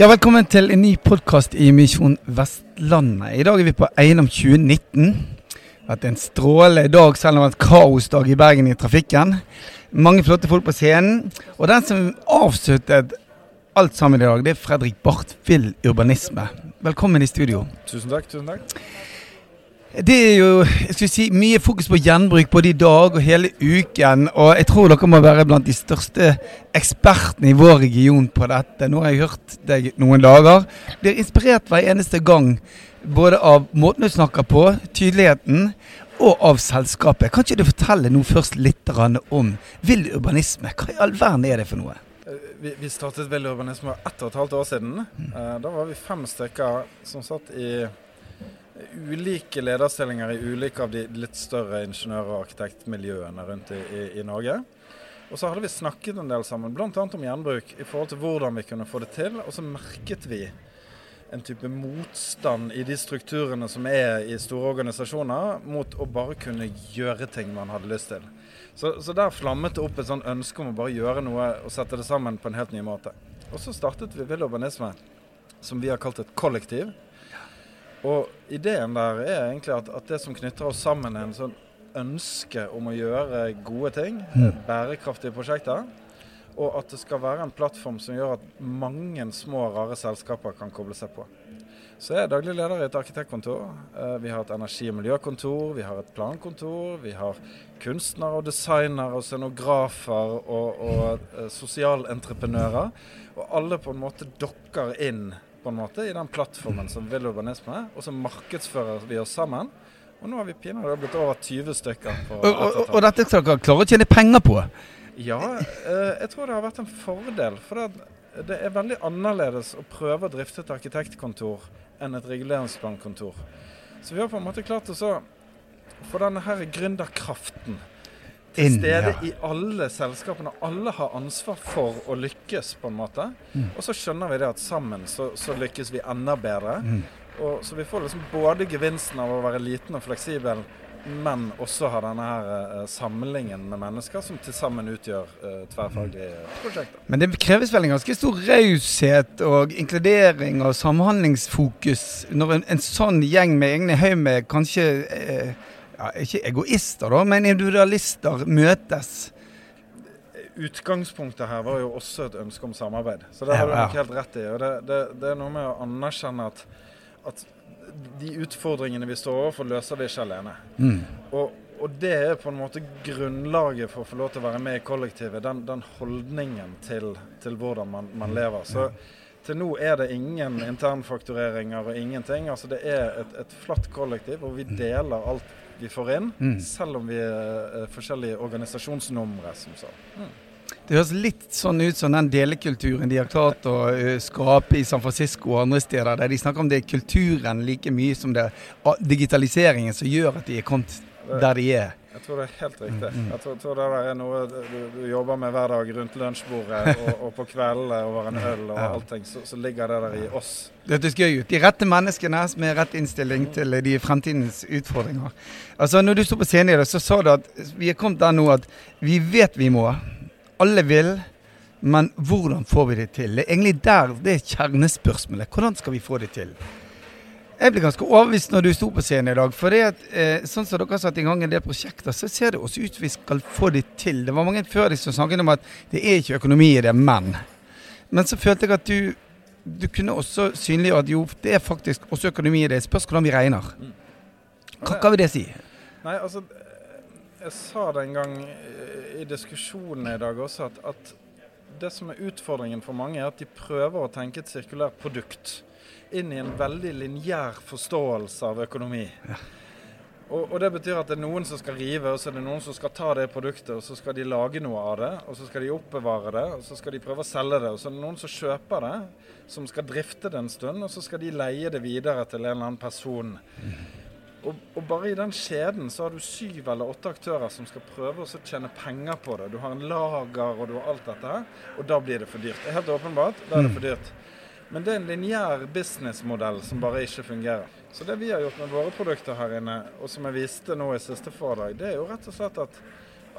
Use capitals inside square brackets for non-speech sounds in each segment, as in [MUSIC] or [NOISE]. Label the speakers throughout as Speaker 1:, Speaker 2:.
Speaker 1: Ja, Velkommen til en ny podkast i Misjon Vestlandet. I dag er vi på Eiendom 2019. Det vært en strålende dag, selv om det har vært kaosdag i Bergen i trafikken. Mange flotte folk på scenen. Og den som avsluttet alt sammen i dag, det er Fredrik Barth Vill Urbanisme. Velkommen i studio.
Speaker 2: Tusen takk. tusen takk.
Speaker 1: Det er jo jeg skulle si, mye fokus på gjenbruk både i dag og hele uken. Og jeg tror dere må være blant de største ekspertene i vår region på dette. Nå har jeg hørt deg noen dager. Blir inspirert hver eneste gang. Både av måten du snakker på, tydeligheten, og av selskapet. Kan ikke du fortelle noe først litt om vill urbanisme? Hva i all verden er det for noe?
Speaker 2: Vi, vi startet Vill urbanisme ett og et halvt år siden. Eh, Da var vi fem stykker som satt i ulike lederstillinger i ulike av de litt større ingeniør- og arkitektmiljøene rundt i, i, i Norge. Og så hadde vi snakket en del sammen, bl.a. om gjenbruk i forhold til hvordan vi kunne få det til. Og så merket vi en type motstand i de strukturene som er i store organisasjoner, mot å bare kunne gjøre ting man hadde lyst til. Så, så der flammet det opp et sånn ønske om å bare gjøre noe og sette det sammen på en helt ny måte. Og så startet vi Vill urbanisme, som vi har kalt et kollektiv. Og ideen der er egentlig at, at det som knytter oss sammen, er en sånn ønske om å gjøre gode ting, bærekraftige prosjekter. Og at det skal være en plattform som gjør at mange små, rare selskaper kan koble seg på. Så jeg er daglig leder i et arkitektkontor. Eh, Vi har et energi- og miljøkontor, vi har et plankontor. Vi har kunstnere og designere og scenografer og, og eh, sosialentreprenører. Og alle på en måte dokker inn på en måte i den plattformen som vil urbanisme. Og så markedsfører vi oss sammen. Og nå har vi pinadø blitt over 20 stykker. på
Speaker 1: Og, og, og, dette skal dere klare å tjene penger på.
Speaker 2: ja, eh, jeg tror det har vært en fordel. For det, det er veldig annerledes å prøve å drifte et arkitektkontor enn et reguleringsplankontor. Så vi har på en måte klart å få denne her gründerkraften til stede i alle selskapene. Alle har ansvar for å lykkes, på en måte.
Speaker 1: Mm.
Speaker 2: Og så skjønner vi det at sammen så, så lykkes vi enda bedre.
Speaker 1: Mm.
Speaker 2: Og, så vi får liksom både gevinsten av å være liten og fleksibel, men også ha denne her eh, samlingen med mennesker som til sammen utgjør uh, tverrfaglige prosjekter.
Speaker 1: Men det kreves vel en ganske stor raushet og inkludering og samhandlingsfokus når en, en sånn gjeng med egne haug med kanskje eh, ja, Ikke egoister, da, men individualister møtes.
Speaker 2: Utgangspunktet her var jo også et ønske om samarbeid. Så det har du nok helt rett i. Og det, det, det er noe med å anerkjenne at, at de utfordringene vi står overfor, løser vi ikke alene.
Speaker 1: Mm.
Speaker 2: Og, og det er på en måte grunnlaget for å få lov til å være med i kollektivet. Den, den holdningen til, til hvordan man, man lever. Så til nå er det ingen internfaktureringer og ingenting. Altså Det er et, et flatt kollektiv, og vi deler alt vi får inn.
Speaker 1: Mm.
Speaker 2: Selv om vi er eh, forskjellige organisasjonsnumre, som sa.
Speaker 1: Det høres litt sånn ut som den delekulturen de har klart å ø, skape i San Francisco og andre steder, der de snakker om det er kulturen like mye som det er digitaliseringen som gjør at de er kommet der de er.
Speaker 2: Jeg tror det er helt riktig.
Speaker 1: Mm, mm.
Speaker 2: Jeg tror, tror det er noe du, du jobber med hver dag rundt lunsjbordet og, og på kveldene over en øl og allting. Så, så ligger det der i oss.
Speaker 1: Det hørtes gøy ut. De rette menneskene med rett innstilling til de fremtidens utfordringer. Altså, når du sto på scenen i dag, så sa du at vi er kommet der nå at vi vet vi må. Alle vil. Men hvordan får vi det til? Det er egentlig der det er kjernespørsmålet. Hvordan skal vi få det til? Jeg ble ganske overbevist når du sto på scenen i dag. For det at, eh, sånn som dere har satt i gang en del prosjekter, så ser det også ut som vi skal få det til. Det var mange før deg som snakket om at det er ikke økonomi i det, men. Men så følte jeg at du, du kunne også synliggjøre at jo, det er faktisk også økonomi i det. Spørs hvordan vi regner. Hva, hva vil det si?
Speaker 2: Nei, altså Jeg sa det en gang eh, i diskusjonen i dag også, at, at det som er utfordringen for mange, er at de prøver å tenke et sirkulært produkt inn i en veldig lineær forståelse av økonomi. Og, og Det betyr at det er noen som skal rive, og så er det noen som skal ta det produktet, og så skal de lage noe av det, og så skal de oppbevare det, og så skal de prøve å selge det. Og så er det noen som kjøper det, som skal drifte det en stund, og så skal de leie det videre til en eller annen person. Og, og bare i den kjeden så har du syv eller åtte aktører som skal prøve å tjene penger på det. Du har en lager og du har alt dette her, og da blir det for dyrt. Helt åpenbart, da er det for dyrt. Men det er en lineær businessmodell som bare ikke fungerer. Så det vi har gjort med våre produkter her inne, og som jeg viste nå i siste foredrag, det er jo rett og slett at,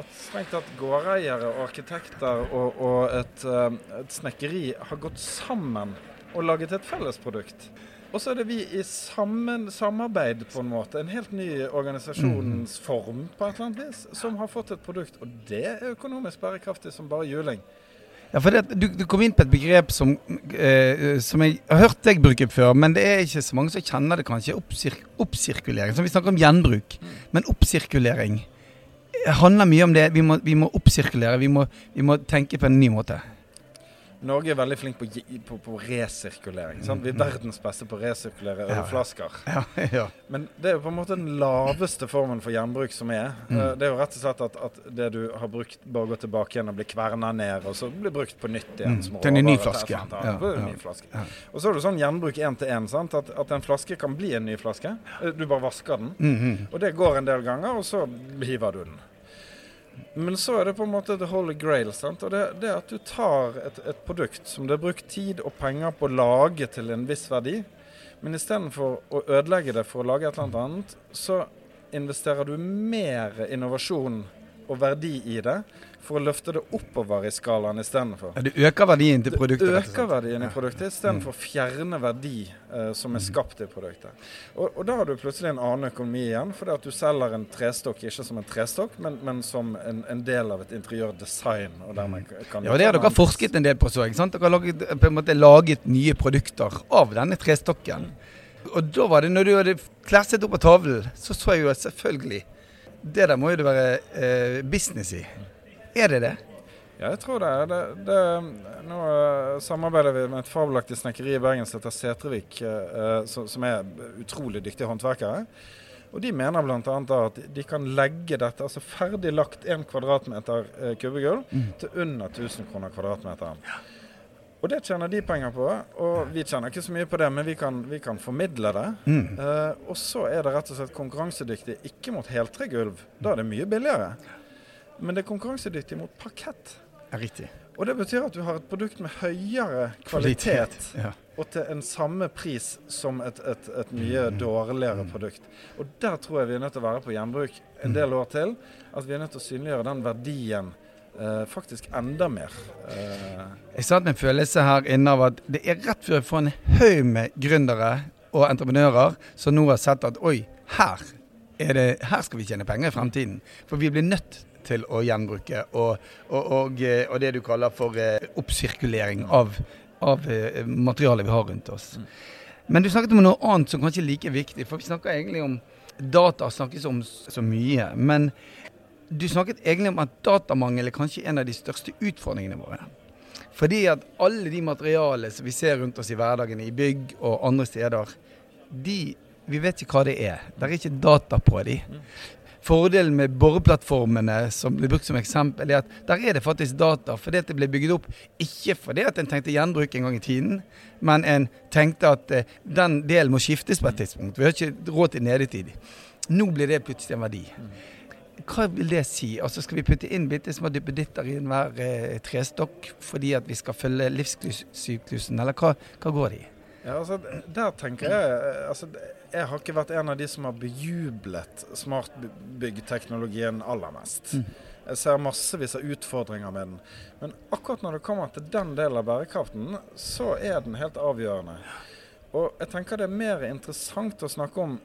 Speaker 2: at strengt tatt gårdeiere arkitekter og, og et, uh, et, snekkeri har gått sammen og laget et felles produkt. Og så er det vi i sammen, samarbeid, på en måte, en helt ny organisasjonsform på et eller annet vis, som har fått et produkt. Og det er økonomisk bærekraftig som bare juling.
Speaker 1: Ja, for det, du, du, kom inn på et begrep som, eh, som, jeg har hørt deg bruke før, men det er ikke så mange som kjenner det kanskje. Oppsir oppsirkulering. Så vi snakker om gjenbruk. Men oppsirkulering handler mye om det. Vi må, vi må oppsirkulere. Vi må, vi må tenke på en ny måte.
Speaker 2: Norge er veldig flink på, på, på resirkulering. Sant? Vi er verdens beste på å resirkulere ølflasker.
Speaker 1: Ja, [LAUGHS] ja.
Speaker 2: Men det er jo på en måte den laveste formen for gjenbruk som er. Mm. Eh, det er jo rett og slett at, at, det du har brukt, bare går tilbake igjen og blir kverna ned, og så blir brukt på nytt igjen.
Speaker 1: Mm. Til en ny flaske.
Speaker 2: Ja. Og så er det sånn gjenbruk én til én. At, at en flaske kan bli en ny flaske. Eh, du bare vasker den.
Speaker 1: Mm -hmm.
Speaker 2: Og det går en del ganger, og så hiver du den. Men så er det på en måte the holy grail. Sant? Og det, det at du tar et, et, produkt som det er brukt tid og penger på å lage til en viss verdi, men istedenfor å ødelegge det for å lage et eller annet, så investerer du mer innovasjon og verdi i det for å løfte det oppover i skalaen istedenfor.
Speaker 1: Ja, du øker verdien til produktet?
Speaker 2: Du øker verdien i produktet istedenfor å fjerne verdi uh, som er skapt i produktet. Og, og, da har du plutselig en annen økonomi igjen, fordi at du selger en trestokk ikke som en trestokk, men, men som en, en, del av et interiørdesign. Og dermed
Speaker 1: kan ja, det har dere forsket en del på så. ikke sant? Dere har laget, på en måte laget nye produkter av denne trestokken. Og da var det, når du hadde klasset opp på tavlen, så så jeg jo selvfølgelig Det der må jo det være eh, business i. Er det det?
Speaker 2: Ja, jeg tror det. det, det nå uh, samarbeider vi med et fabelaktig snekkeri i Bergen som heter Setrevik, uh, som, som, er utrolig dyktige håndverkere. Og De mener bl.a. at de kan legge dette, altså ferdig lagt 1 kvadratmeter uh, kubbegulv, mm. til under 1000 kroner kvadratmeteren. Og det tjener de penger på, og vi tjener ikke så mye på det, men vi kan, vi kan formidle det.
Speaker 1: Mm.
Speaker 2: Uh, og så er det rett og slett konkurransedyktig, ikke mot heltregulv. Da er det mye billigere men det er konkurransedyktig mot parkett.
Speaker 1: Ja, riktig.
Speaker 2: Og det betyr at du har et produkt med høyere kvalitet, kvalitet
Speaker 1: ja.
Speaker 2: og til en samme pris som et, et, et mye mm. dårligere produkt. Og der tror jeg vi er nødt til å være på gjenbruk en del år til. At vi er nødt til å synliggjøre den verdien eh, faktisk enda mer. Uh...
Speaker 1: Jeg satt med en følelse her inne av at det er rett før jeg får en haug med gründere og entreprenører som nå har sett at oi, her, det, her skal vi tjene penger i fremtiden. For vi blir nødt til å gjenbruke, og, og, og, eh, og det du kaller for oppsirkulering av, av materialet vi har rundt oss. Mm. Men du snakket om noe annet som kanskje er like viktig, for vi snakker egentlig om data snakkes om så mye. Men du snakket egentlig om at datamangel er kanskje en av de største utfordringene våre. Fordi at alle de materialene som vi ser rundt oss i hverdagen, i bygg og andre steder, de, vi vet ikke hva det er. Det er ikke data på de. Fordelen med boreplattformene som blir brukt som eksempel, er at der er det faktisk data. Fordi at det ble bygget opp ikke fordi at en tenkte gjenbruk en gang i tiden, men en tenkte at uh, den delen må skiftes på et tidspunkt. Vi har ikke råd til nedetid. Nå blir det plutselig en verdi. Hva vil det si? Altså Skal vi putte inn bitte små duppeditter i enhver eh, trestokk fordi at vi skal følge livssyklusen, eller hva, hva går det i?
Speaker 2: Ja, altså, der tenker jeg altså, Jeg har ikke vært en av de som har bejublet smartbyggteknologien aller mest. Mm. Jeg ser massevis av utfordringer med den. Men akkurat når det kommer til den delen av bærekraften, så er den helt avgjørende. Og jeg tenker det er mer interessant å snakke om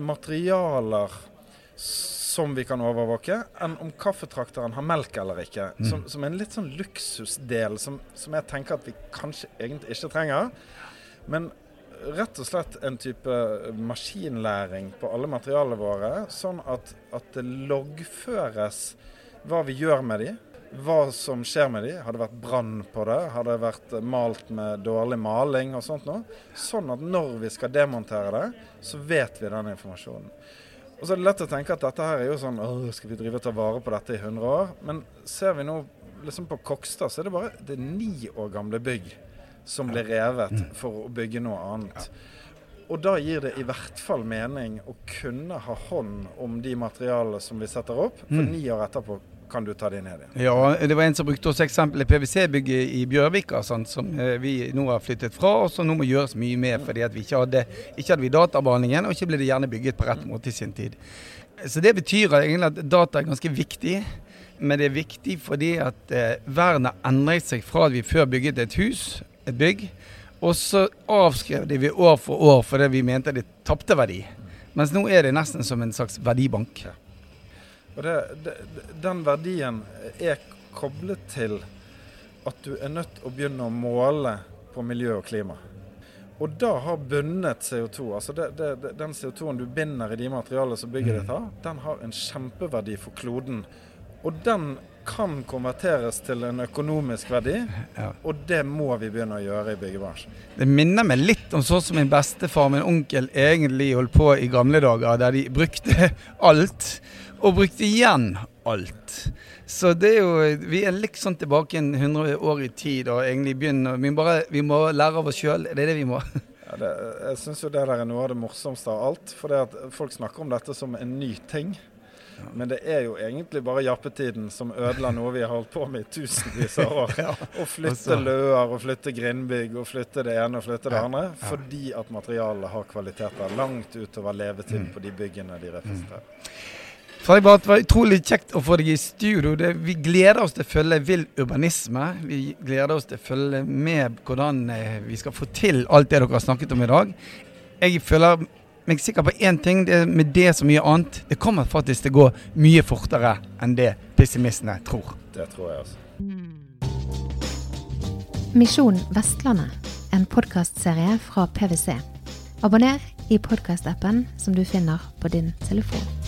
Speaker 2: materialer som vi kan overvåke, enn om kaffetrakteren har melk eller ikke. Mm. Som, som en litt sånn luksusdel som, som jeg tenker at vi kanskje egentlig ikke trenger. Men rett og slett en type maskinlæring på alle materialene våre, sånn at, at det loggføres hva vi gjør med de, hva som skjer med de. Har det vært brann på det? Har det vært malt med dårlig maling og sånt noe? Sånn at når vi skal demontere det, så vet vi den informasjonen. Og så er det lett å tenke at dette her er jo sånn Åh, skal vi drive og ta vare på dette i 100 år? Men ser vi nå liksom på Kokstad, så er det bare det er ni år gamle bygg som blir revet mm. for å bygge noe annet. Og da gir det i hvert fall mening å kunne ha hånd om de materialene som vi setter opp, for mm. ni år etterpå kan du ta det ned igjen.
Speaker 1: Ja, det var en som brukte også eksempelet PwC-bygget i Bjørvika, sant, som eh, vi nå har flyttet fra, og som nå må gjøres mye med fordi at vi ikke hadde, ikke hadde vi databehandlingen, og ikke ble det gjerne bygget på rett måte i sin tid. Så det betyr egentlig at data er ganske viktig. men det er viktig fordi at eh, verden har endret seg fra at vi før bygget et hus, et bygg, og så avskrev det vi år for år fordi vi mente det tapte verdi. Mens nå er det nesten som en slags verdibank.
Speaker 2: Og det, det, den verdien er koblet til at du er nødt til å begynne å måle på miljø og klima. Og da har bundet CO2, altså det, den CO2-en du binder i de materialene som bygget ditt har, den har en kjempeverdi for kloden. Og den kan konverteres til en økonomisk verdi, [LAUGHS] ja. og det må vi begynne å gjøre i byggebransjen.
Speaker 1: Det minner meg litt om sånn som min bestefar min onkel egentlig holdt på i gamle dager, der de brukte [LAUGHS] alt, og brukte igjen alt. Så det er jo, vi er liksom tilbake en 100 år i tid og egentlig begynner Vi, bare, vi må lære av oss sjøl, det er det vi må.
Speaker 2: Ja, det, jeg syns jo det der er noe av det morsomste av alt. For det at folk snakker om dette som en ny ting. Men det er jo egentlig bare jappetiden som ødela noe vi har holdt på med i tusenvis av år. [LAUGHS] Å flytte løer og flytte grindbygg og flytte det ene og flytte det andre. Fordi at materialet har kvaliteter langt utover levetiden mm. på de byggene de representerer. Mm.
Speaker 1: Faribart, det var utrolig kjekt å få deg i studio. Det, vi gleder oss til å følge vill urbanisme. Vi gleder oss til å følge med hvordan eh, vi skal få til alt det dere har snakket om i dag. Jeg føler meg sikker på én ting. Det, med det så mye annet, det kommer faktisk til å gå mye fortere enn det pessimistene tror.
Speaker 2: Det tror jeg også.
Speaker 3: Misjon Vestlandet, en podkastserie fra PwC. Abonner i podkastappen som du finner på din telefon.